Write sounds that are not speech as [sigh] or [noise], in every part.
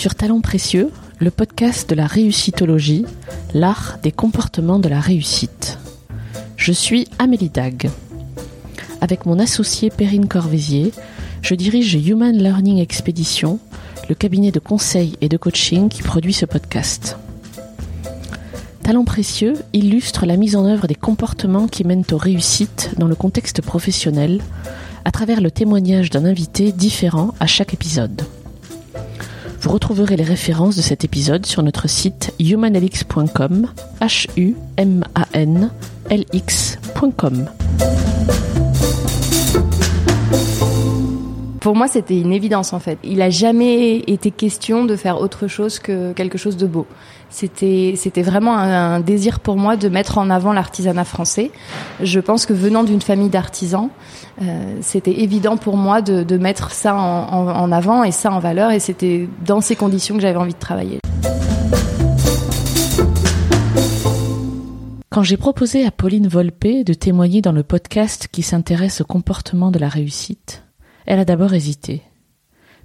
sur Talents Précieux, le podcast de la réussitologie, l'art des comportements de la réussite. Je suis Amélie Dag. Avec mon associé Perrine Corvézier, je dirige Human Learning Expedition, le cabinet de conseil et de coaching qui produit ce podcast. Talents précieux illustre la mise en œuvre des comportements qui mènent aux réussites dans le contexte professionnel à travers le témoignage d'un invité différent à chaque épisode. Vous retrouverez les références de cet épisode sur notre site humanlx.com, h u m a n l x.com. Pour moi, c'était une évidence en fait. Il a jamais été question de faire autre chose que quelque chose de beau. C'était c'était vraiment un, désir pour moi de mettre en avant l'artisanat français. Je pense que venant d'une famille d'artisans, euh, c'était évident pour moi de, de mettre ça en, en, en avant et ça en valeur. Et c'était dans ces conditions que j'avais envie de travailler. Quand j'ai proposé à Pauline Volpe de témoigner dans le podcast qui s'intéresse au comportement de la réussite, elle a d'abord hésité.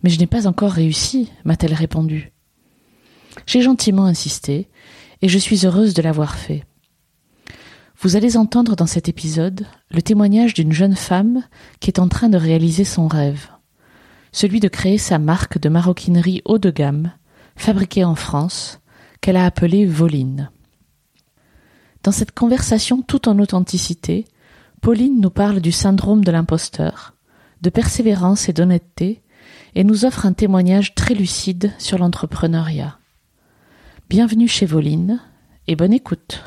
Mais je n'ai pas encore réussi, m'a-t-elle répondu. J'ai gentiment insisté, et je suis heureuse de l'avoir fait. Vous allez entendre dans cet épisode le témoignage d'une jeune femme qui est en train de réaliser son rêve, celui de créer sa marque de maroquinerie haut de gamme, fabriquée en France, qu'elle a appelée Voline. Dans cette conversation tout en authenticité, Pauline nous parle du syndrome de l'imposteur, de persévérance et d'honnêteté, et nous offre un témoignage très lucide sur l'entrepreneuriat. Bienvenue chez Voline et bonne écoute.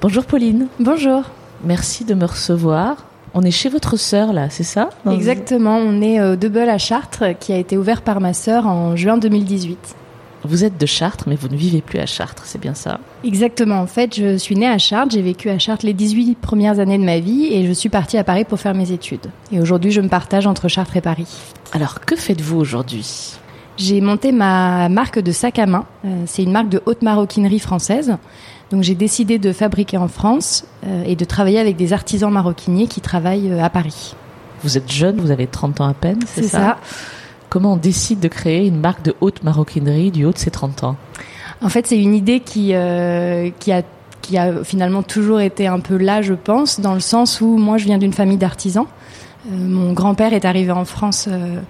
Bonjour Pauline. Bonjour. Merci de me recevoir. On est chez votre sœur là, c'est ça? Exactement, on est au Double à Chartres qui a été ouvert par ma sœur en juin 2018. Vous êtes de Chartres, mais vous ne vivez plus à Chartres, c'est bien ça? Exactement. En fait, je suis née à Chartres, j'ai vécu à Chartres les 18 premières années de ma vie et je suis partie à Paris pour faire mes études. Et aujourd'hui, je me partage entre Chartres et Paris. Alors, que faites-vous aujourd'hui? J'ai monté ma marque de sac à main. Euh, c'est une marque de haute maroquinerie française. Donc, j'ai décidé de fabriquer en France euh, et de travailler avec des artisans maroquiniers qui travaillent euh, à Paris. Vous êtes jeune, vous avez 30 ans à peine, c'est ça, ça Comment on décide de créer une marque de haute maroquinerie du haut de ses 30 ans? En fait, c'est une idée qui, euh, qui a finalement toujours été un peu là, je pense, dans le sens où moi, je viens d'une famille d'artisans. Euh, mon grand-père est arrivé en France, euh,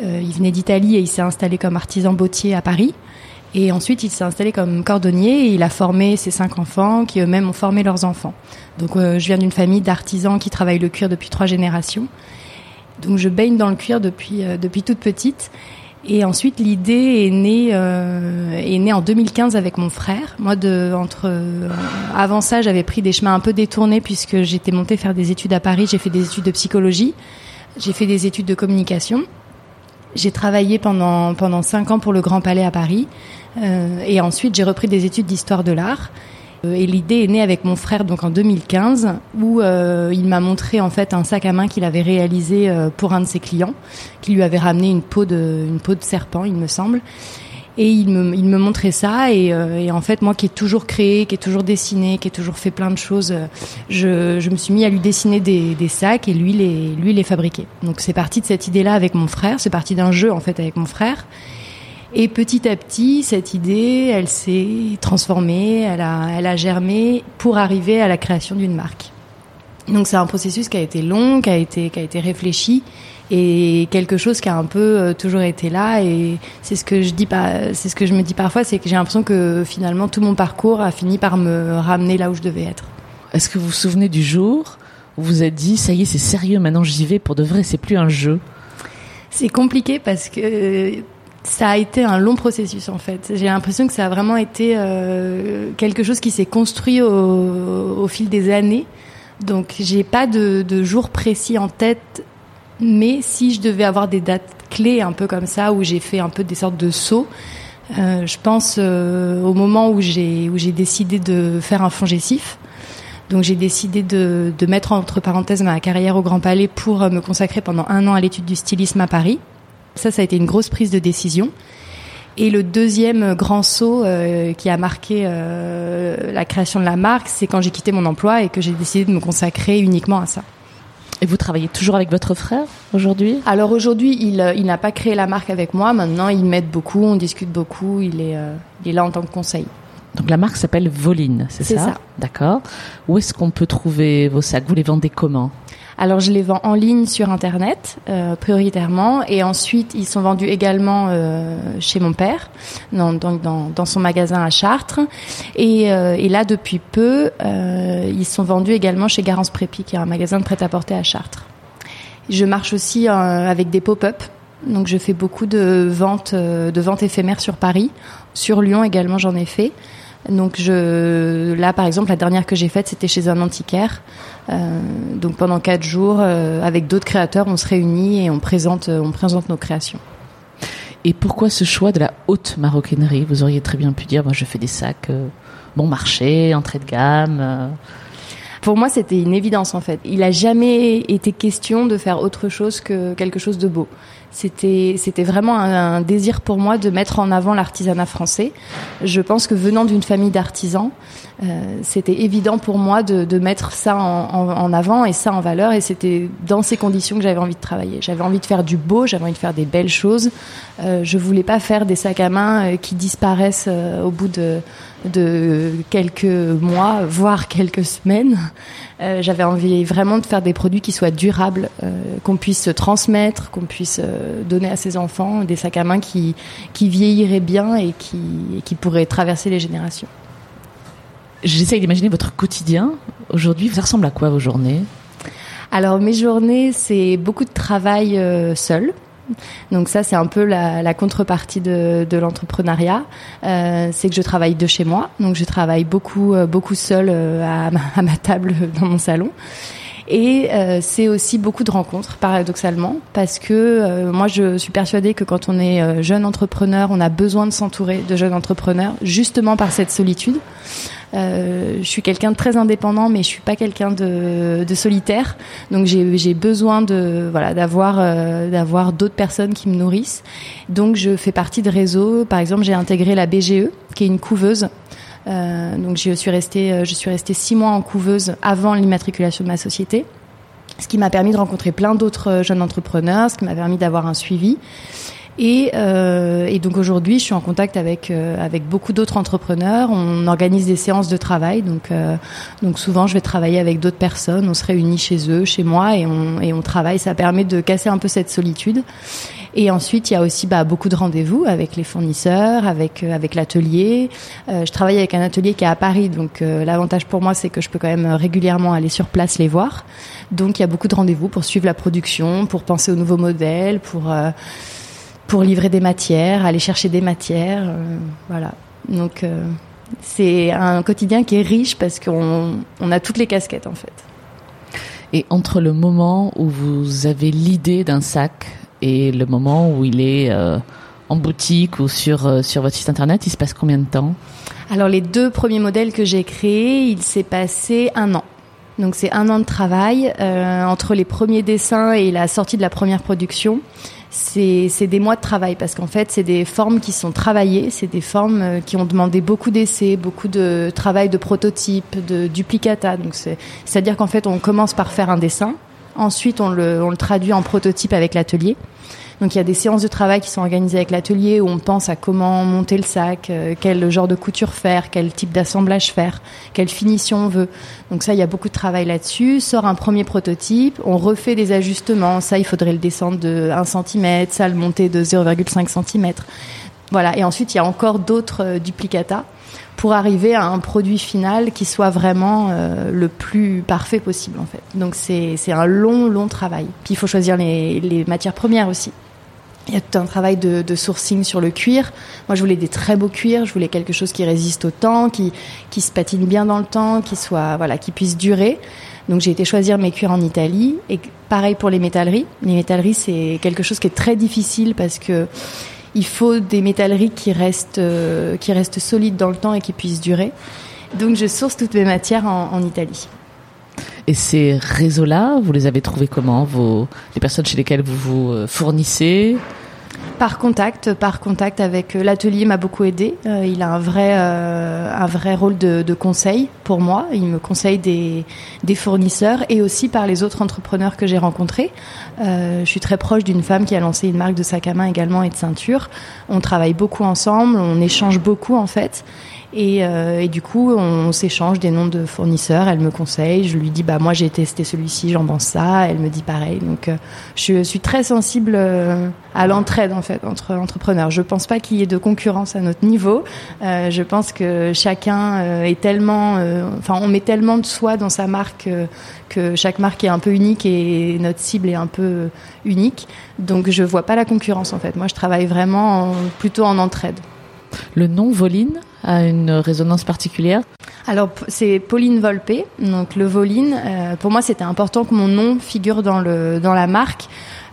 il venait d'Italie et il s'est installé comme artisan bottier à Paris. Et ensuite, il s'est installé comme cordonnier et il a formé ses cinq enfants qui eux-mêmes ont formé leurs enfants. Donc, je viens d'une famille d'artisans qui travaillent le cuir depuis trois générations. Donc je baigne dans le cuir depuis euh, depuis toute petite. Et ensuite, l'idée est née euh, est née en 2015 avec mon frère. Moi, de entre euh, avant ça, j'avais pris des chemins un peu détournés puisque j'étais montée faire des études à Paris. J'ai fait des études de psychologie, j'ai fait des études de communication. J'ai travaillé pendant pendant cinq ans pour le Grand Palais à Paris. Euh, et ensuite, j'ai repris des études d'histoire de l'art. Et l'idée est née avec mon frère donc en 2015 où euh, il m'a montré en fait un sac à main qu'il avait réalisé euh, pour un de ses clients, qui lui avait ramené une peau de une peau de serpent, il me semble. Et il me, il me montrait ça et, euh, et en fait moi qui ai toujours créé, qui ai toujours dessiné, qui ai toujours fait plein de choses, je, je me suis mis à lui dessiner des, des sacs et lui les lui les fabriquer. Donc c'est parti de cette idée là avec mon frère, c'est parti d'un jeu en fait avec mon frère. Et petit à petit, cette idée, elle s'est transformée, elle a, elle a germé pour arriver à la création d'une marque. Donc c'est un processus qui a été long, qui a été, qui a été réfléchi et quelque chose qui a un peu euh, toujours été là. Et c'est ce que je dis pas, c'est ce que je me dis parfois, c'est que j'ai l'impression que finalement tout mon parcours a fini par me ramener là où je devais être. Est-ce que vous vous souvenez du jour où vous vous êtes dit ça y est, c'est sérieux, maintenant j'y vais pour de vrai, c'est plus un jeu? C'est compliqué parce que ça a été un long processus en fait. J'ai l'impression que ça a vraiment été euh, quelque chose qui s'est construit au, au, fil des années. Donc j'ai pas de, de jour précis en tête, mais si je devais avoir des dates clés un peu comme ça où j'ai fait un peu des sortes de sauts, euh, je pense euh, au moment où j'ai où j'ai décidé de faire un fongécif. Donc j'ai décidé de, de mettre entre parenthèses ma carrière au Grand Palais pour me consacrer pendant un an à l'étude du stylisme à Paris. Ça, ça a été une grosse prise de décision. Et le deuxième grand saut euh, qui a marqué euh, la création de la marque, c'est quand j'ai quitté mon emploi et que j'ai décidé de me consacrer uniquement à ça. Et vous travaillez toujours avec votre frère aujourd'hui? Alors aujourd'hui, il, il n'a pas créé la marque avec moi. Maintenant, il m'aide beaucoup, on discute beaucoup. Il est, il est là en tant que conseil. Donc la marque s'appelle Voline, c'est ça? C'est ça. D'accord. Où est-ce qu'on peut trouver vos sacs? Vous les vendez comment? Alors je les vends en ligne sur internet euh, prioritairement et ensuite ils sont vendus également euh, chez mon père, dans, donc dans, dans son magasin à Chartres et, euh, et là depuis peu euh, ils sont vendus également chez Garance Prépi qui est un magasin de prêt-à-porter à Chartres. Je marche aussi euh, avec des pop-up. Donc je fais beaucoup de ventes euh, de ventes éphémères sur Paris, sur Lyon également j'en ai fait. Donc je, là par exemple la dernière que j'ai faite c'était chez un antiquaire. Euh, donc pendant quatre jours euh, avec d'autres créateurs on se réunit et on présente euh, on présente nos créations. Et pourquoi ce choix de la haute maroquinerie? Vous auriez très bien pu dire, moi je fais des sacs euh, bon marché, entrée de gamme. Pour moi c'était une évidence en fait. Il a jamais été question de faire autre chose que quelque chose de beau. C'était c'était vraiment un, désir pour moi de mettre en avant l'artisanat français. Je pense que venant d'une famille d'artisans, euh, c'était évident pour moi de, de mettre ça en, en, en avant et ça en valeur. Et c'était dans ces conditions que j'avais envie de travailler. J'avais envie de faire du beau, j'avais envie de faire des belles choses. Euh, je voulais pas faire des sacs à main euh, qui disparaissent euh, au bout de, de quelques mois, voire quelques semaines. Euh, j'avais envie vraiment de faire des produits qui soient durables, euh, qu'on puisse transmettre, qu'on puisse euh, donner à ses enfants, des sacs à main qui, qui vieilliraient bien et qui, et qui pourraient traverser les générations. J'essaye d'imaginer votre quotidien. Aujourd'hui, ça ressemble à quoi vos journées? Alors mes journées, c'est beaucoup de travail seul. Donc ça, c'est un peu la, contrepartie de, de l'entrepreneuriat. Euh, c'est que je travaille de chez moi, donc je travaille beaucoup, euh, beaucoup seul euh, [laughs] à ma table dans mon salon. Et euh, c'est aussi beaucoup de rencontres, paradoxalement, parce que euh, moi, je suis persuadée que quand on est euh, jeune entrepreneur, on a besoin de s'entourer de jeunes entrepreneurs, justement par cette solitude. Euh, je suis quelqu'un de très indépendant, mais je suis pas quelqu'un de, de solitaire. Donc j'ai besoin de voilà d'avoir euh, d'avoir d'autres personnes qui me nourrissent. Donc je fais partie de réseaux. Par exemple, j'ai intégré la BGE, qui est une couveuse. Euh, donc je suis restée euh, je suis restée six mois en couveuse avant l'immatriculation de ma société ce qui m'a permis de rencontrer plein d'autres euh, jeunes entrepreneurs, ce qui m'a permis d'avoir un suivi. Et, euh, et donc aujourd'hui, je suis en contact avec euh, avec beaucoup d'autres entrepreneurs. On organise des séances de travail, donc euh, donc souvent je vais travailler avec d'autres personnes. On se réunit chez eux, chez moi, et on et on travaille. Ça permet de casser un peu cette solitude. Et ensuite, il y a aussi bah, beaucoup de rendez-vous avec les fournisseurs, avec euh, avec l'atelier. Euh, je travaille avec un atelier qui est à Paris, donc euh, l'avantage pour moi, c'est que je peux quand même régulièrement aller sur place les voir. Donc il y a beaucoup de rendez-vous pour suivre la production, pour penser aux nouveaux modèles, pour pour livrer des matières, aller chercher des matières, euh, voilà. Donc euh, c'est un quotidien qui est riche parce qu'on on a toutes les casquettes en fait. Et entre le moment où vous avez l'idée d'un sac et le moment où il est euh, en boutique ou sur sur votre site internet, il se passe combien de temps? Alors les deux premiers modèles que j'ai créés, il s'est passé un an. Donc c'est un an de travail euh, entre les premiers dessins et la sortie de la première production. C'est des mois de travail parce qu'en fait c'est des formes qui sont travaillées, c'est des formes euh, qui ont demandé beaucoup d'essais, beaucoup de travail de prototype, de duplicata. Donc c'est c'est à dire qu'en fait on commence par faire un dessin, ensuite on le on le traduit en prototype avec l'atelier. Donc il y a des séances de travail qui sont organisées avec l'atelier où on pense à comment monter le sac, euh, quel genre de couture faire, quel type d'assemblage faire, quelle finition on veut. Donc ça, il y a beaucoup de travail là-dessus. Sort un premier prototype, on refait des ajustements. Ça, il faudrait le descendre de 1 cm, ça le monter de 0,5 cm. Voilà. Et ensuite, il y a encore d'autres euh, duplicata pour arriver à un produit final qui soit vraiment euh, le plus parfait possible en fait. Donc c'est c'est un long long travail. Puis il faut choisir les, les matières premières aussi. Il y a tout un travail de, sourcing sur le cuir. Moi, je voulais des très beaux cuirs. Je voulais quelque chose qui résiste au temps, qui qui se patine bien dans le temps, qui soit voilà, qui puisse durer. Donc j'ai été choisir mes cuirs en Italie et pareil pour les métalleries. Les métalleries c'est quelque chose qui est très difficile parce que il faut des métalleries qui restent euh, qui restent solides dans le temps et qui puissent durer. Donc je source toutes mes matières en, en Italie. Et ces réseaux-là, vous les avez trouvés comment vos, Les personnes chez lesquelles vous vous euh, fournissez? Par contact, par contact avec euh, l'atelier m'a beaucoup aidé. Euh, il a un vrai, euh, un vrai rôle de, conseil pour moi. Il me conseille des, des, fournisseurs et aussi par les autres entrepreneurs que j'ai rencontrés. Je suis très proche d'une femme qui a lancé une marque de sac à main également et de ceinture. On travaille beaucoup ensemble, on échange beaucoup en fait. Et, euh, du coup, on s'échange des noms de fournisseurs. Elle me conseille. Je lui dis, bah moi j'ai testé celui-ci, j'en pense ça. Elle me dit pareil. Donc, euh, je suis très sensible euh, à l'entraide en fait entre entrepreneurs. Je pense pas qu'il y ait de concurrence à notre niveau. Euh, je pense que chacun euh, est tellement, enfin, on met tellement de soi dans sa marque que chaque marque est un peu unique et notre cible est un peu unique. Donc, je vois pas la concurrence en fait. Moi, je travaille vraiment en, plutôt en entraide. Le nom Voline? A une résonance particulière Alors, c'est Pauline Volpe. Donc, le Voline, euh, pour moi, c'était important que mon nom figure dans, le, dans la marque.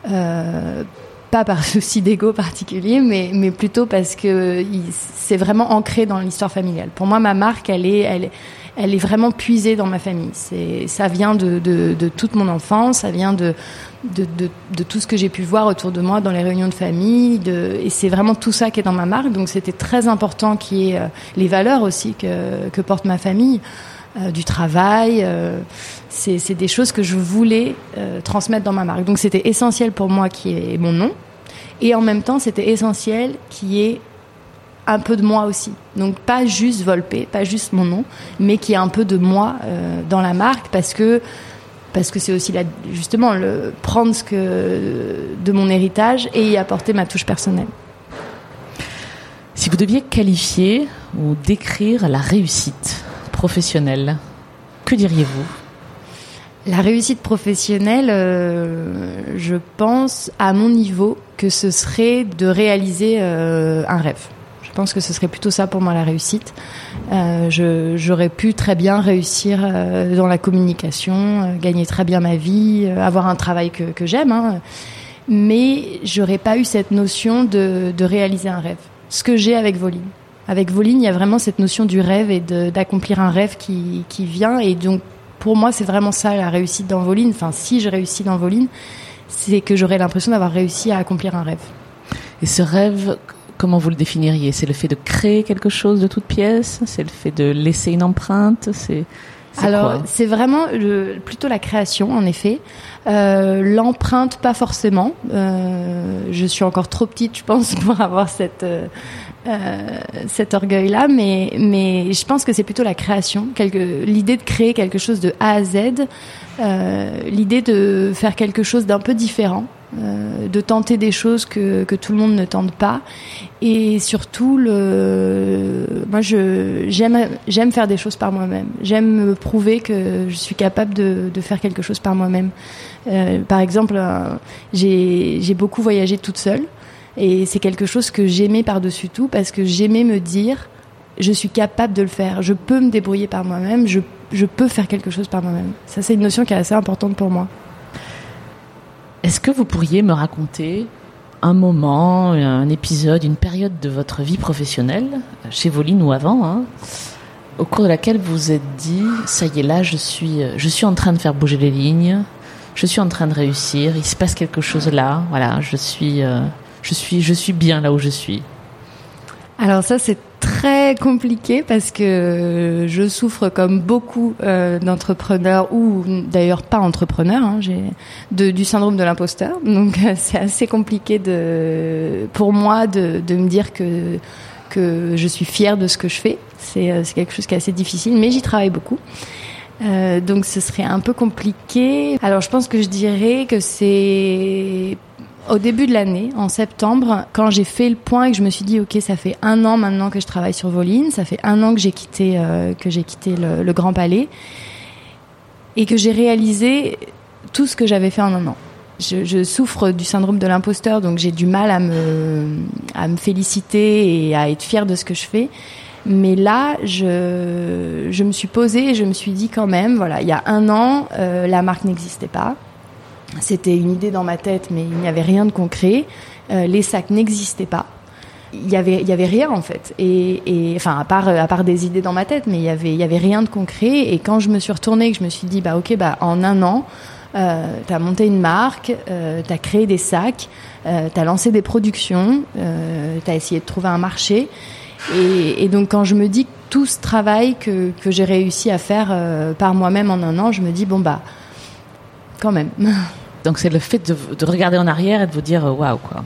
Euh, pas par [laughs] souci d'ego particulier, mais, mais plutôt parce que c'est vraiment ancré dans l'histoire familiale. Pour moi, ma marque, elle est, elle, elle est vraiment puisée dans ma famille. C'est, ça vient de, de, toute mon enfance, ça vient de, de, tout ce que j'ai pu voir autour de moi dans les réunions de famille, et c'est vraiment tout ça qui est dans ma marque. Donc c'était très important qu'il y ait euh, les valeurs aussi que, que porte ma famille. Euh, du travail, euh, c'est, des choses que je voulais transmettre dans ma marque. Donc c'était essentiel pour moi qui est mon nom, et en même temps c'était essentiel qui est un peu de moi aussi. Donc pas juste Volpe, pas juste mon nom, mais qui est un peu de moi euh, dans la marque parce que parce que c'est aussi là justement le prendre ce que de mon héritage et y apporter ma touche personnelle. Si vous deviez qualifier ou décrire la réussite professionnelle, que diriez-vous? La réussite professionnelle, euh, je pense à mon niveau que ce serait de réaliser euh, un rêve. Je pense que ce serait plutôt ça pour moi la réussite. Euh, J'aurais pu très bien réussir euh, dans la communication, euh, gagner très bien ma vie, avoir un travail que, j'aime, hein, mais j'aurais pas eu cette notion de, réaliser un rêve. Ce que j'ai avec Voline. Avec Voline, il y a vraiment cette notion du rêve et d'accomplir un rêve qui, qui vient. Et donc, pour moi, c'est vraiment ça la réussite dans Voline. Enfin, si je réussis dans Voline, c'est que j'aurais l'impression d'avoir réussi à accomplir un rêve. Et ce rêve, comment vous le définiriez? C'est le fait de créer quelque chose de toute pièce? C'est le fait de laisser une empreinte? C'est alors c'est vraiment le, plutôt la création en effet. Euh, L'empreinte pas forcément. Euh, je suis encore trop petite je pense [laughs] pour avoir cette euh, euh cet orgueil là, mais mais je pense que c'est plutôt la création, l'idée de créer quelque chose de A à Z, euh, l'idée de faire quelque chose d'un peu différent. Euh, de tenter des choses que, que tout le monde ne tente pas. Et surtout le moi j'aime faire des choses par moi-même. J'aime me prouver que je suis capable de, de faire quelque chose par moi-même. Euh, par exemple j'ai j'ai beaucoup voyagé toute seule. Et c'est quelque chose que j'aimais par-dessus tout parce que j'aimais me dire je suis capable de le faire. Je peux me débrouiller par moi-même. Je je peux faire quelque chose par moi-même. Ça c'est une notion qui est assez importante pour moi est-ce que vous pourriez me raconter un moment, un épisode, une période de votre vie professionnelle, chez Voline ou avant, hein, au cours de laquelle vous vous êtes dit, ça y est là, je suis, je suis en train de faire bouger les lignes, je suis en train de réussir, il se passe quelque chose là, voilà, je suis, euh, je suis, je suis bien là où je suis? Alors ça, c'est très compliqué parce que je souffre comme beaucoup euh, d'entrepreneurs ou d'ailleurs pas entrepreneurs. Hein, j'ai du syndrome de l'imposteur, donc c'est assez compliqué de pour moi de, me dire que je suis fière de ce que je fais. C'est euh, quelque chose qui est assez difficile, mais j'y travaille beaucoup. Euh, donc ce serait un peu compliqué. Alors je pense que je dirais que c'est au début de l'année, en septembre, quand j'ai fait le point et que je me suis dit, ok, ça fait un an maintenant que je travaille sur Voline, ça fait un an que j'ai quitté, euh, que j'ai quitté le, Grand Palais, et que j'ai réalisé tout ce que j'avais fait en un an. Je, je souffre du syndrome de l'imposteur, donc j'ai du mal à me, à me féliciter et à être fière de ce que je fais. Mais là, je, je me suis posée et je me suis dit quand même, voilà, il y a un an, euh, la marque n'existait pas c'était une idée dans ma tête, mais il n'y avait rien de concret. Euh, les sacs n'existaient pas. Il y avait, il y avait rien en fait. Et, et, enfin, à part, à part des idées dans ma tête, mais il y avait, il y avait rien de concret. Et quand je me suis retournée, que je me suis dit, bah ok, bah en un an, euh, tu as monté une marque, euh, tu as créé des sacs, euh, tu as lancé des productions, euh, tu as essayé de trouver un marché. Et, et, donc quand je me dis tout ce travail que, que j'ai réussi à faire euh, par moi-même en un an, je me dis, bon bah, quand même. [laughs] Donc c'est le fait de, de, regarder en arrière et de vous dire, waouh quoi.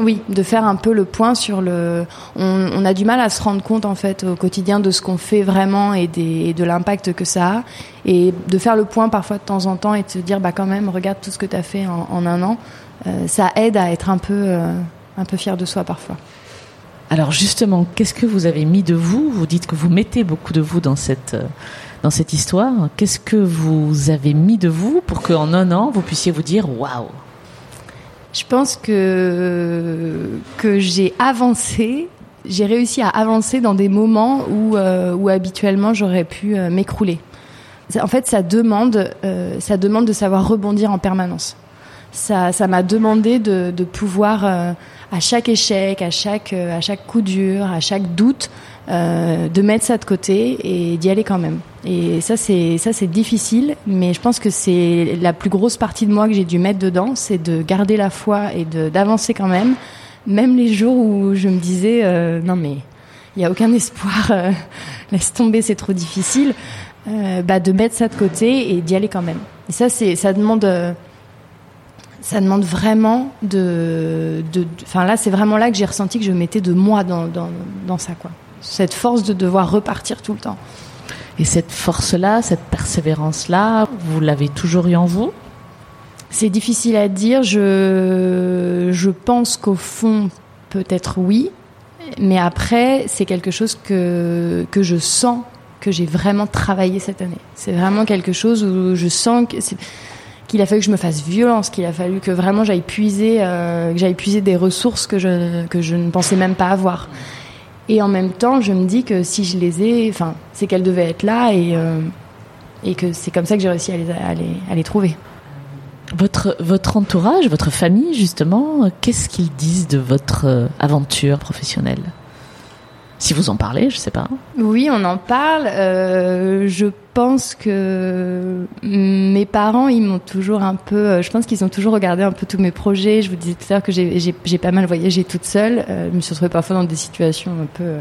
Oui, de faire un peu le point sur le. On, on, a du mal à se rendre compte en fait au quotidien de ce qu'on fait vraiment et, des, et de l'impact que ça a, et de faire le point parfois de temps en temps et de se dire bah quand même regarde tout ce que tu as fait en, en, un an, euh, ça aide à être un peu euh, un peu fier de soi parfois. Alors justement, qu'est-ce que vous avez mis de vous? Vous dites que vous mettez beaucoup de vous dans cette dans cette histoire. Qu'est-ce que vous avez mis de vous pour qu'en un an vous puissiez vous dire waouh je pense que que j'ai avancé, j'ai réussi à avancer dans des moments où euh, où habituellement j'aurais pu euh, m'écrouler. En fait, ça demande euh, ça demande de savoir rebondir en permanence. Ça ça m'a demandé de de pouvoir à chaque échec, à chaque à chaque coup dur, à chaque doute euh, de mettre ça de côté et d'y aller quand même. Et ça c'est ça c'est difficile, mais je pense que c'est la plus grosse partie de moi que j'ai dû mettre dedans, c'est de garder la foi et de d'avancer quand même, même les jours où je me disais euh, non mais il y a aucun espoir, euh, [laughs] laisse tomber, c'est trop difficile. Bah de mettre ça de côté et d'y aller quand même. Et ça c'est ça demande ça demande vraiment de, de, enfin là c'est vraiment là que j'ai ressenti que je mettais de moi dans, dans, dans ça quoi cette force de devoir repartir tout le temps. Et cette force-là, cette persévérance-là, vous l'avez toujours eu en vous? C'est difficile à dire. Je, je pense qu'au fond, peut-être oui. Mais après, c'est quelque chose que, que je sens que j'ai vraiment travaillé cette année. C'est vraiment quelque chose où je sens que qu'il a fallu que je me fasse violence, qu'il a fallu que vraiment j'aille puiser, euh, que j'aille puiser des ressources que je, que je ne pensais même pas avoir. Et en même temps, je me dis que si je les ai, enfin, c'est qu'elles devaient être là et, euh, et que c'est comme ça que j'ai réussi à les, à, les, à les trouver. Votre, votre entourage, votre famille, justement, qu'est-ce qu'ils disent de votre aventure professionnelle? Si vous en parlez, je sais pas. Oui, on en parle. Euh, je pense que mes parents, ils m'ont toujours un peu. Je pense qu'ils ont toujours regardé un peu tous mes projets. Je vous disais tout à l'heure que j'ai pas mal voyagé toute seule. Euh, je me suis retrouvée parfois dans des situations un peu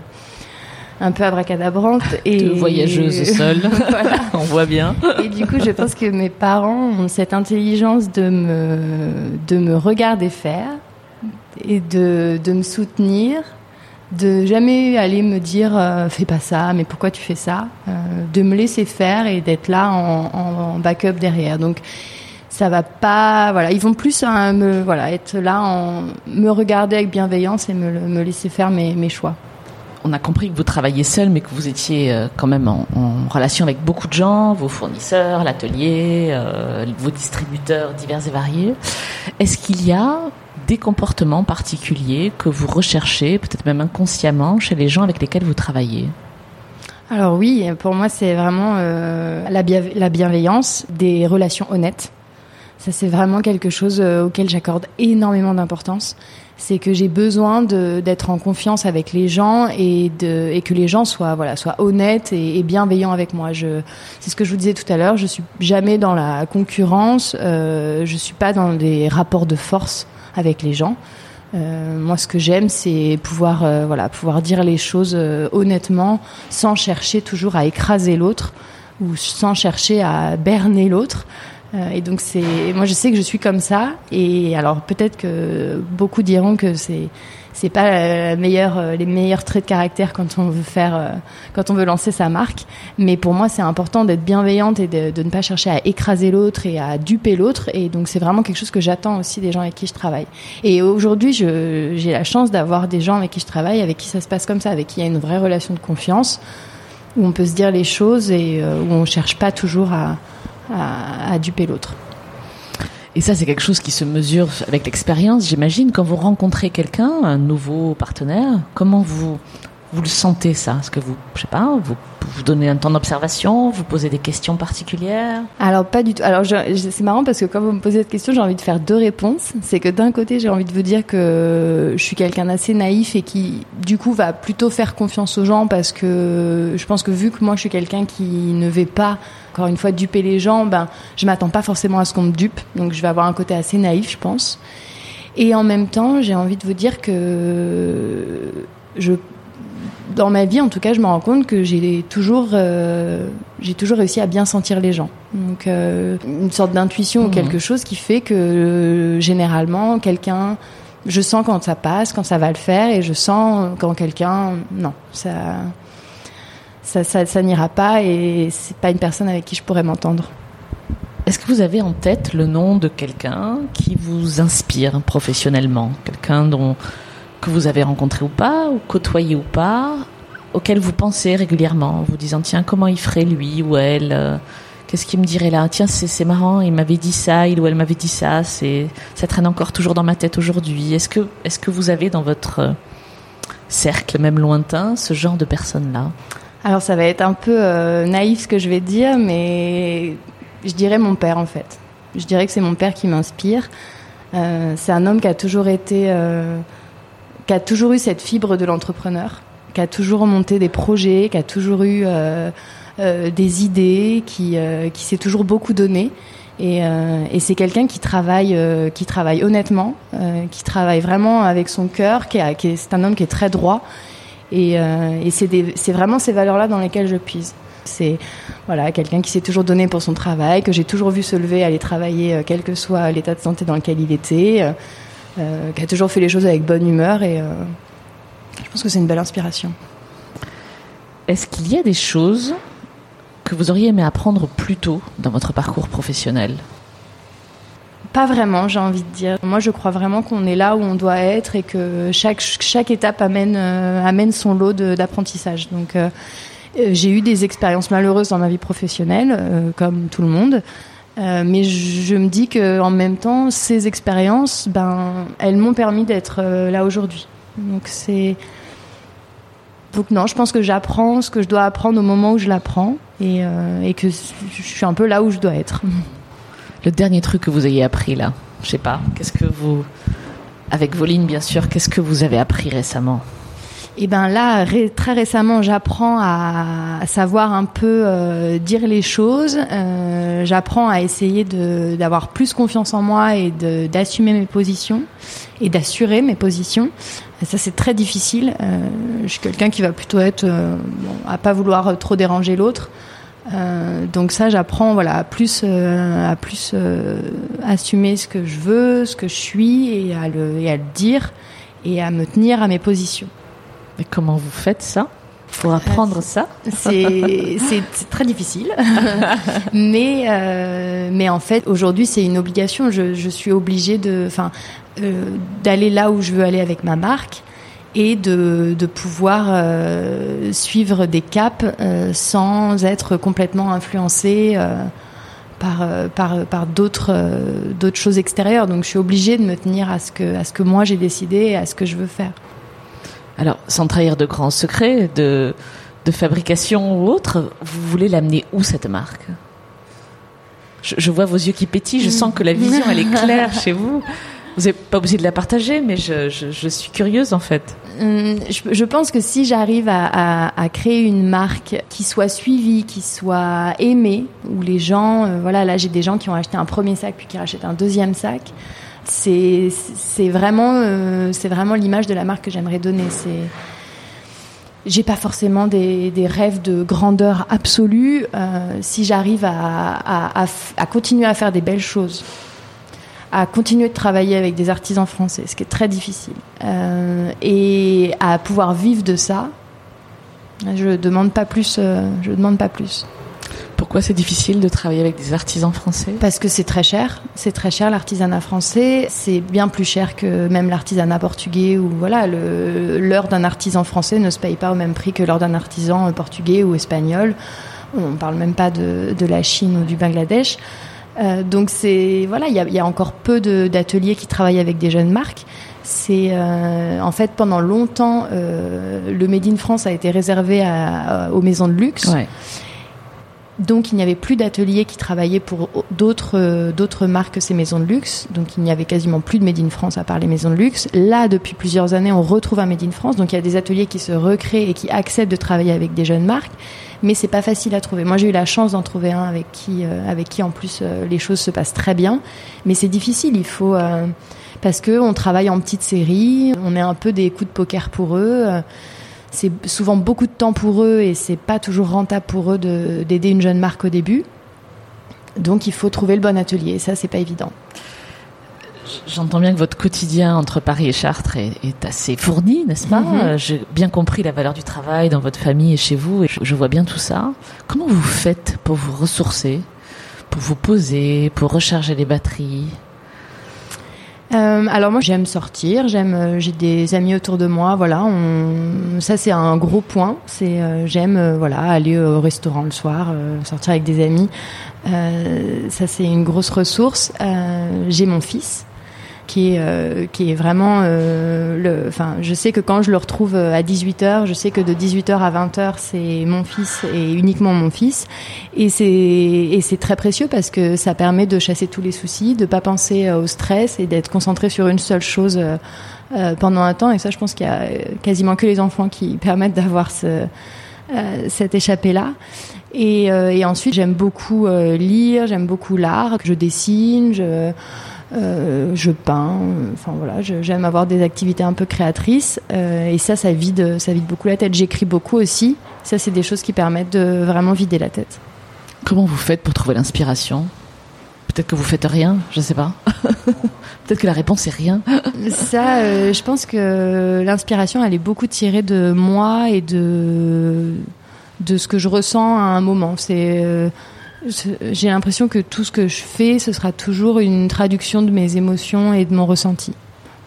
un peu abracadabrantes et de voyageuse [laughs] seule. voilà. [laughs] On voit bien. Et du coup, je pense que mes parents ont cette intelligence de me de me regarder faire et de de me soutenir de jamais aller me dire euh, fais pas ça, mais pourquoi tu fais ça, euh, de me laisser faire et d'être là en, backup derrière. Donc ça va pas, voilà, ils vont plus hein, me, voilà, être là, me regarder avec bienveillance et me, me laisser faire mes, choix. On a compris que vous travailliez seul, mais que vous étiez euh, quand même en, relation avec beaucoup de gens, vos fournisseurs, l'atelier, vos distributeurs divers et variés. Est-ce qu'il y a des comportements particuliers que vous recherchez, peut-être même inconsciemment, chez les gens avec lesquels vous travaillez Alors oui, pour moi c'est vraiment euh, la, bien, la bienveillance, des relations honnêtes. Ça c'est vraiment quelque chose euh, auquel j'accorde énormément d'importance. C'est que j'ai besoin d'être en confiance avec les gens et, que les gens soient honnêtes et, bienveillants avec moi. C'est ce que je vous disais tout à l'heure. Je suis jamais dans la concurrence. Euh, je suis pas dans des rapports de force avec les gens. Euh, moi, ce que j'aime, c'est pouvoir, euh, voilà, pouvoir dire les choses euh, honnêtement, sans chercher toujours à écraser l'autre ou sans chercher à berner l'autre. Euh, et donc, c'est, moi, je sais que je suis comme ça. Et alors, peut-être que beaucoup diront que c'est c'est pas la meilleure, les meilleurs traits de caractère quand on veut faire, quand on veut lancer sa marque. Mais pour moi, c'est important d'être bienveillante et de, ne pas chercher à écraser l'autre et à duper l'autre. Et donc, c'est vraiment quelque chose que j'attends aussi des gens avec qui je travaille. Et aujourd'hui, j'ai la chance d'avoir des gens avec qui je travaille, avec qui ça se passe comme ça, avec qui il y a une vraie relation de confiance, où on peut se dire les choses et euh, où on cherche pas toujours à duper l'autre. Et ça, c'est quelque chose qui se mesure avec l'expérience, j'imagine. Quand vous rencontrez quelqu'un, un nouveau partenaire, comment vous vous le sentez ça? Est-ce que vous, je sais pas, vous vous donnez un temps d'observation, vous posez des questions particulières? Alors pas du tout. Alors c'est marrant parce que quand vous me posez cette question, j'ai envie de faire deux réponses. C'est que d'un côté, j'ai envie de vous dire que je suis quelqu'un d'assez naïf et qui du coup va plutôt faire confiance aux gens parce que je pense que vu que moi je suis quelqu'un qui ne va pas encore une fois duper les gens, ben je m'attends pas forcément à ce qu'on me dupe. Donc je vais avoir un côté assez naïf, je pense. Et en même temps, j'ai envie de vous dire que je dans ma vie, en tout cas, je me rends compte que j'ai toujours, euh, j'ai toujours réussi à bien sentir les gens. Donc, euh, une sorte d'intuition ou mhm. quelque chose qui fait que euh, généralement, quelqu'un, je sens quand ça passe, quand ça va le faire, et je sens quand quelqu'un, non, ça, ça, ça, n'ira pas, et c'est pas une personne avec qui je pourrais m'entendre. Est-ce que vous avez en tête le nom de quelqu'un qui vous inspire professionnellement, quelqu'un dont que vous avez rencontré ou pas, ou côtoyé ou pas, auquel vous pensez régulièrement, en vous disant tiens comment il ferait lui ou elle, euh, qu'est-ce qu'il me dirait là, tiens c'est marrant, il m'avait dit ça, il ou elle m'avait dit ça, ça traîne encore toujours dans ma tête aujourd'hui. Est-ce que est-ce que vous avez dans votre euh, cercle même lointain ce genre de personnes là Alors ça va être un peu euh, naïf ce que je vais dire, mais je dirais mon père en fait. Je dirais que c'est mon père qui m'inspire. c'est un homme qui a toujours été qui a toujours eu cette fibre de l'entrepreneur, qui a toujours monté des projets, qui a toujours eu euh, euh, des idées, qui, euh, qui s'est toujours beaucoup donné. Et, c'est quelqu'un qui travaille, qui travaille honnêtement, qui travaille vraiment avec son cœur, qui, qui c'est un homme qui est très droit. Et, et c'est vraiment ces valeurs-là dans lesquelles je puise. C'est voilà quelqu'un qui s'est toujours donné pour son travail, que j'ai toujours vu se lever, aller travailler, quel que soit l'état de santé dans lequel il était. Euh, qui a toujours fait les choses avec bonne humeur et euh, je pense que c'est une belle inspiration. Est-ce qu'il y a des choses que vous auriez aimé apprendre plus tôt dans votre parcours professionnel? Pas vraiment, j'ai envie de dire. Moi, je crois vraiment qu'on est là où on doit être et que chaque, chaque étape amène, euh, amène son lot d'apprentissage. Donc, j'ai eu des expériences malheureuses dans ma vie professionnelle, comme tout le monde. Euh, mais je me dis que en même temps, ces expériences, ben, elles m'ont permis d'être euh, là aujourd'hui. Donc c'est donc non, je pense que j'apprends ce que je dois apprendre au moment où je l'apprends euh, et, que je suis un peu là où je dois être. [laughs] Le dernier truc que vous ayez appris là, je sais pas, qu'est-ce que vous, avec Voline bien sûr, qu'est-ce que vous avez appris récemment? Et ben là, très récemment, j'apprends à, savoir un peu euh, dire les choses. Euh, j'apprends à essayer d'avoir plus confiance en moi et d'assumer mes positions et d'assurer mes positions. ça, c'est très difficile. Euh, je suis quelqu'un qui va plutôt être bon, à pas vouloir trop déranger l'autre. Donc ça, j'apprends voilà à plus à plus assumer ce que je veux, ce que je suis et à le et à le dire et à me tenir à mes positions. Et comment vous faites ça? Pour apprendre euh, ça? C'est très difficile, [laughs] mais euh, mais en fait aujourd'hui c'est une obligation. Je, je, suis obligée de, enfin, euh, d'aller là où je veux aller avec ma marque et de, de pouvoir euh, suivre des caps euh, sans être complètement influencée par par par d'autres d'autres choses extérieures. Donc je suis obligée de me tenir à ce que à ce que moi j'ai décidé et à ce que je veux faire. Alors, sans trahir de grands secrets de, de fabrication ou autre, vous voulez l'amener où cette marque? Je, vois vos yeux qui pétillent, je sens que la vision, elle est claire [laughs] chez vous. Vous n'êtes pas obligé de la partager, mais je, je, suis curieuse en fait. Hum, je, pense que si j'arrive à, créer une marque qui soit suivie, qui soit aimée, où les gens, euh, voilà, là j'ai des gens qui ont acheté un premier sac puis qui rachètent un deuxième sac, c'est vraiment, euh, vraiment l'image de la marque que j'aimerais donner. C'est j'ai pas forcément des, des, rêves de grandeur absolue euh, si j'arrive à, à, continuer à faire des belles choses, à continuer de travailler avec des artisans français, ce qui est très difficile, euh, et à pouvoir vivre de ça. Je demande pas plus. Euh, je demande pas plus. Pourquoi c'est difficile de travailler avec des artisans français? Parce que c'est très cher. C'est très cher l'artisanat français. C'est bien plus cher que même l'artisanat portugais ou voilà, l'heure d'un artisan français ne se paye pas au même prix que l'heure d'un artisan portugais ou espagnol. On ne parle même pas de, de, la Chine ou du Bangladesh. Euh, donc c'est voilà, il y a, y a, encore peu d'ateliers qui travaillent avec des jeunes marques. C'est euh, en fait pendant longtemps euh, le Made in France a été réservé à, aux maisons de luxe. Ouais. Donc il n'y avait plus d'ateliers qui travaillaient pour d'autres d'autres marques que ces maisons de luxe. Donc il n'y avait quasiment plus de Made in France à part les maisons de luxe. Là, depuis plusieurs années, on retrouve un Made in France. Donc il y a des ateliers qui se recréent et qui acceptent de travailler avec des jeunes marques. Mais c'est pas facile à trouver. Moi, j'ai eu la chance d'en trouver un avec qui, euh, avec qui en plus euh, les choses se passent très bien. Mais c'est difficile. Il faut euh, parce que on travaille en petite série. On est un peu des coups de poker pour eux c'est souvent beaucoup de temps pour eux et c'est pas toujours rentable pour eux d'aider une jeune marque au début. Donc il faut trouver le bon atelier, et ça c'est pas évident. J'entends bien que votre quotidien entre Paris et Chartres est, est assez fourni, n'est-ce pas mm -hmm. J'ai bien compris la valeur du travail dans votre famille et chez vous, et je, je vois bien tout ça. Comment vous faites pour vous ressourcer, pour vous poser, pour recharger les batteries? Euh, alors moi j'aime sortir, j'aime euh, j'ai des amis autour de moi, voilà, on, ça c'est un gros point, c'est euh, j'aime euh, voilà aller au restaurant le soir, euh, sortir avec des amis, ça c'est une grosse ressource. j'ai mon fils qui est euh, qui est vraiment euh, enfin je sais que quand je le retrouve euh, à 18h, je sais que de 18h à 20h, c'est mon fils et uniquement mon fils et c'est et c'est très précieux parce que ça permet de chasser tous les soucis, de pas penser au stress et d'être concentré sur une seule chose pendant un temps et ça je pense qu'il y a quasiment que les enfants qui [laughs] permettent d'avoir ce cette échappée là. Et, et ensuite, j'aime beaucoup lire, j'aime beaucoup l'art. Je dessine, je, euh, je peins, enfin voilà, j'aime avoir des activités un peu créatrices euh, et ça, ça vide, ça vide beaucoup la tête. J'écris beaucoup aussi. Ça, c'est des choses qui permettent de vraiment vider la tête. Comment vous faites pour trouver l'inspiration? Peut-être que vous faites rien, je sais pas. [laughs] Peut-être que la réponse est rien. Ça, euh, je pense que l'inspiration, elle est beaucoup tirée de moi et de de ce que je ressens à un moment. C'est euh, j'ai l'impression que tout ce que je fais, ce sera toujours une traduction de mes émotions et de mon ressenti.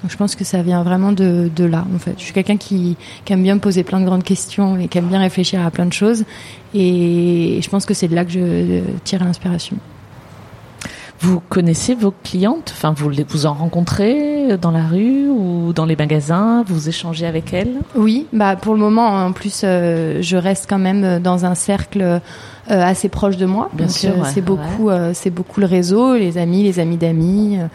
Donc je pense que ça vient vraiment de, de là, en fait. Je suis quelqu'un qui, qui aime bien poser plein de grandes questions et qui aime bien réfléchir à plein de choses. Et je pense que c'est de là que je tire l'inspiration. Vous connaissez vos clientes? Enfin, vous vous en rencontrez dans la rue ou dans les magasins? Vous échangez avec elles? Oui, bah pour le moment, en plus, euh, je reste quand même dans un cercle euh, assez proche de moi. Bien donc, sûr, euh, ouais, c'est beaucoup, ouais. euh, c'est beaucoup le réseau, les amis, les amis d'amis. euh,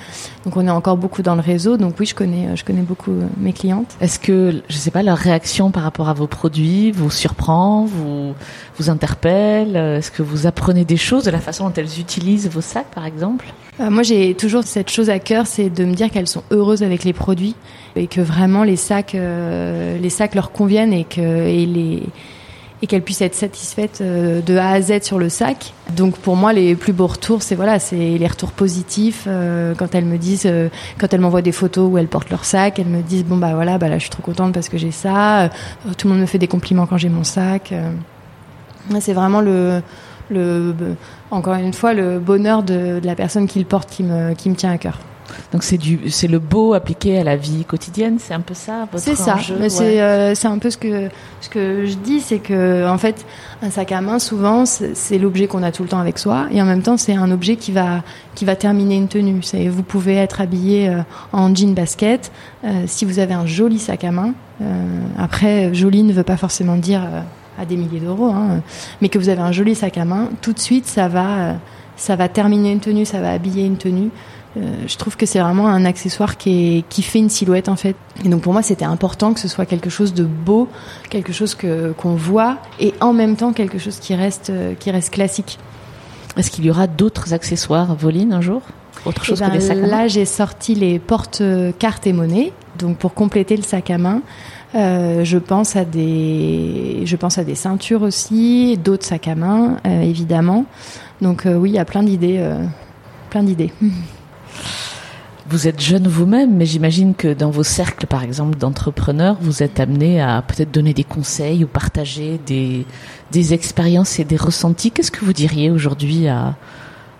donc on est encore beaucoup dans le réseau. Donc oui, je connais, je connais beaucoup euh, mes clientes. Est-ce que, je sais pas, leur réaction par rapport à vos produits vous surprend, vous vous interpelle Est-ce que vous apprenez des choses de la façon dont elles utilisent vos sacs, par exemple? Euh, moi, j'ai toujours cette chose à cœur, c'est de me dire qu'elles sont heureuses avec les produits et que vraiment les sacs, euh, les sacs leur conviennent et que et les et qu'elles puissent être satisfaites euh, de A à Z sur le sac. Donc pour moi, les plus beaux retours, c'est voilà, c'est les retours positifs euh, quand elles me disent, euh, quand elles m'envoient des photos où elles portent leur sac, elles me disent bon bah voilà, bah là je suis trop contente parce que j'ai ça. Euh, tout le monde me fait des compliments quand j'ai mon sac. Euh, c'est vraiment le le encore une fois le bonheur de, de la personne qui le porte qui me qui me tient à cœur. Donc c'est du, c'est le beau appliqué à la vie quotidienne, c'est un peu ça. votre C'est ça. ouais. c'est euh, c'est un peu ce que ce que je dis, c'est que en fait un sac à main souvent c'est l'objet qu'on a tout le temps avec soi et en même temps c'est un objet qui va qui va terminer une tenue. C'est vous pouvez être habillé euh, en jean basket euh, si vous avez un joli sac à main. après joli ne veut pas forcément dire à des milliers d'euros, hein, mais que vous avez un joli sac à main, tout de suite ça va ça va terminer une tenue, ça va habiller une tenue. Euh, je trouve que c'est vraiment un accessoire qui, est, qui fait une silhouette en fait. Et donc pour moi c'était important que ce soit quelque chose de beau, quelque chose que qu'on voit et en même temps quelque chose qui reste euh, qui reste classique. Est-ce qu'il y aura d'autres accessoires Voline un jour? Autre chose Eh ben, que des sacs à main? là j'ai sorti les portes cartes et monnaie, donc pour compléter le sac à main. Euh, je pense à des, je pense à des ceintures aussi, d'autres sacs à main euh, évidemment. Donc euh, oui, il y a plein d'idées, plein d'idées. [laughs] Vous êtes jeune vous-même, mais j'imagine que dans vos cercles, par exemple, d'entrepreneurs, vous êtes amené à peut-être donner des conseils ou partager des, des expériences et des ressentis. Qu'est-ce que vous diriez aujourd'hui à,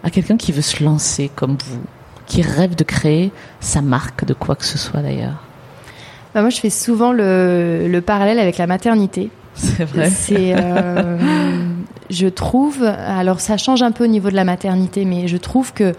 à quelqu'un qui veut se lancer comme vous, qui rêve de créer sa marque de quoi que ce soit d'ailleurs? Bah, moi, je fais souvent le, le parallèle avec la maternité. C'est vrai. C'est, euh, [laughs] je trouve, alors ça change un peu au niveau de la maternité, mais je trouve que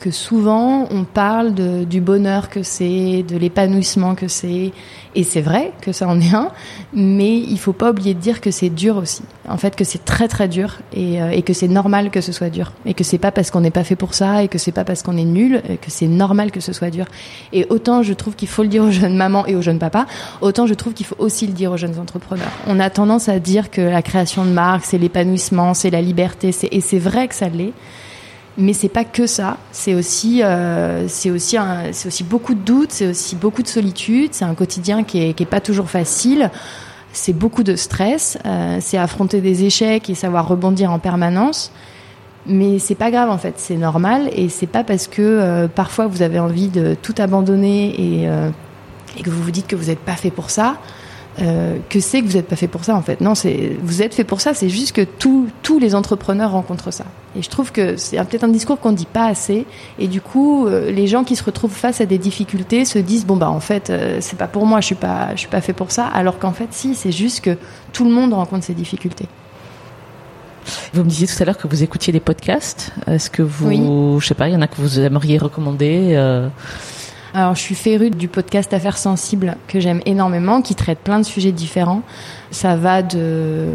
que souvent on parle de, du bonheur que c'est, de l'épanouissement que c'est, et c'est vrai que ça en est un, mais il faut pas oublier de dire que c'est dur aussi. En fait, que c'est très très dur et, euh, et que c'est normal que ce soit dur, et que c'est pas parce qu'on n'est pas fait pour ça, et que c'est pas parce qu'on est nul, que c'est normal que ce soit dur. Et autant je trouve qu'il faut le dire aux jeunes mamans et aux jeunes papas, autant je trouve qu'il faut aussi le dire aux jeunes entrepreneurs. On a tendance à dire que la création de marque, c'est l'épanouissement, c'est la liberté, et c'est vrai que ça l'est mais c'est pas que ça. C'est aussi, euh, c'est aussi, c'est aussi beaucoup de doutes, c'est aussi beaucoup de solitude. C'est un quotidien qui est, qui est pas toujours facile. C'est beaucoup de stress. Euh, c'est affronter des échecs et savoir rebondir en permanence. Mais c'est pas grave en fait, c'est normal et c'est pas parce que euh, parfois vous avez envie de tout abandonner et, euh, et que vous vous dites que vous n'êtes pas fait pour ça euh, que c'est que vous n'êtes pas fait pour ça en fait. Non, c'est vous êtes fait pour ça. C'est juste que tous tous les entrepreneurs rencontrent ça. Et je trouve que c'est peut-être un discours qu'on ne dit pas assez. Et du coup, euh, les gens qui se retrouvent face à des difficultés se disent bon bah en fait euh, c'est pas pour moi, je suis pas je suis pas fait pour ça. Alors qu'en fait si, c'est juste que tout le monde rencontre ces difficultés. Vous me disiez tout à l'heure que vous écoutiez des podcasts. Est-ce que vous, oui. je sais pas, il y en a que vous aimeriez recommander euh... Alors, je suis férue du podcast Affaires sensibles que j'aime énormément, qui traite plein de sujets différents. Ça va de,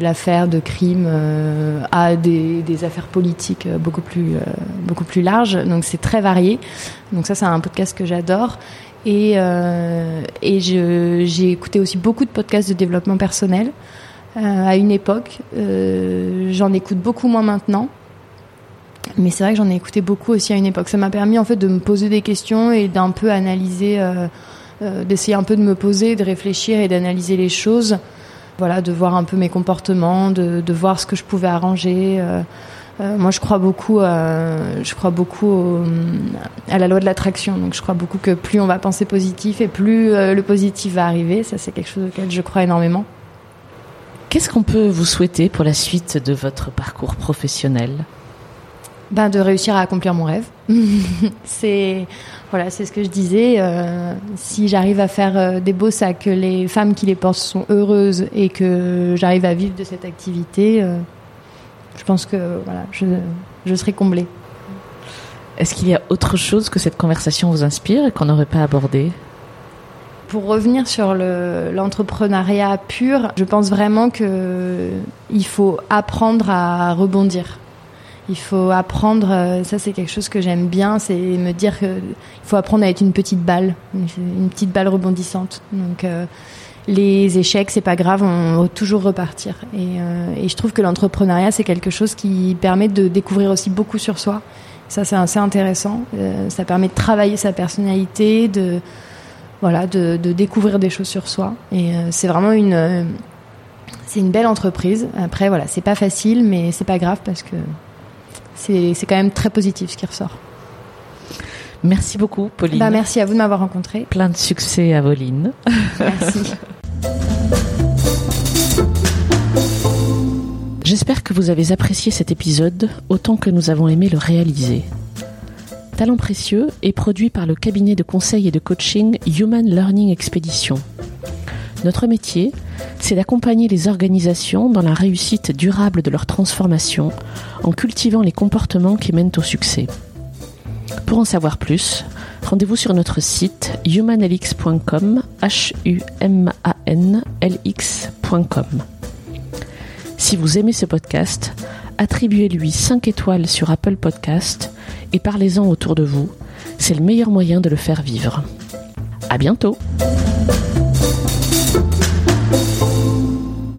l'affaire de crime euh, à des, affaires politiques beaucoup plus, euh, beaucoup plus larges. Donc, c'est très varié. Donc, ça, c'est un podcast que j'adore. Et, euh, et j'ai écouté aussi beaucoup de podcasts de développement personnel euh, à une époque. Euh, J'en écoute beaucoup moins maintenant. Mais c'est vrai que j'en ai écouté beaucoup aussi à une époque. Ça m'a permis en fait de me poser des questions et d'un peu analyser, euh, euh, d'essayer un peu de me poser, de réfléchir et d'analyser les choses. Voilà, de voir un peu mes comportements, de, voir ce que je pouvais arranger. Euh, moi, je crois beaucoup, je crois beaucoup au, à la loi de l'attraction. Donc, je crois beaucoup que plus on va penser positif et plus le positif va arriver. Ça, c'est quelque chose auquel je crois énormément. Qu'est-ce qu'on peut vous souhaiter pour la suite de votre parcours professionnel? Ben, de réussir à accomplir mon rêve. [laughs] c'est voilà, c'est ce que je disais. Euh, si j'arrive à faire euh, des beaux sacs, que les femmes qui les portent sont heureuses et que j'arrive à vivre de cette activité, euh, je pense que voilà, je, je serai comblée. Est-ce qu'il y a autre chose que cette conversation vous inspire et qu'on n'aurait pas abordé pour revenir sur l'entrepreneuriat pur, je pense vraiment que il faut apprendre à rebondir. Il faut apprendre, euh, ça c'est quelque chose que j'aime bien, c'est me dire qu'il faut apprendre à être une petite balle, une petite balle rebondissante. Donc euh, les échecs, c'est pas grave, on va toujours repartir. Et, euh, et je trouve que l'entrepreneuriat, c'est quelque chose qui permet de découvrir aussi beaucoup sur soi. Ça, c'est assez intéressant. Ça permet de travailler sa personnalité, de voilà, de, découvrir des choses sur soi. Et c'est vraiment une c'est une belle entreprise. Après, voilà, c'est pas facile, mais c'est pas grave parce que c'est quand même très positif ce qui ressort. Merci beaucoup, Pauline. Bah, merci à vous de m'avoir rencontré. Plein de succès à Voline. Merci. [laughs] J'espère que vous avez apprécié cet épisode autant que nous avons aimé le réaliser. Talent précieux est produit par le cabinet de conseil et de coaching Human Learning Expedition. Notre métier, c'est d'accompagner les organisations dans la réussite durable de leur transformation en cultivant les comportements qui mènent au succès. Pour en savoir plus, rendez-vous sur notre site humanlx.com. Si vous aimez ce podcast, attribuez-lui 5 étoiles sur Apple Podcast et parlez-en autour de vous. C'est le meilleur moyen de le faire vivre. À bientôt!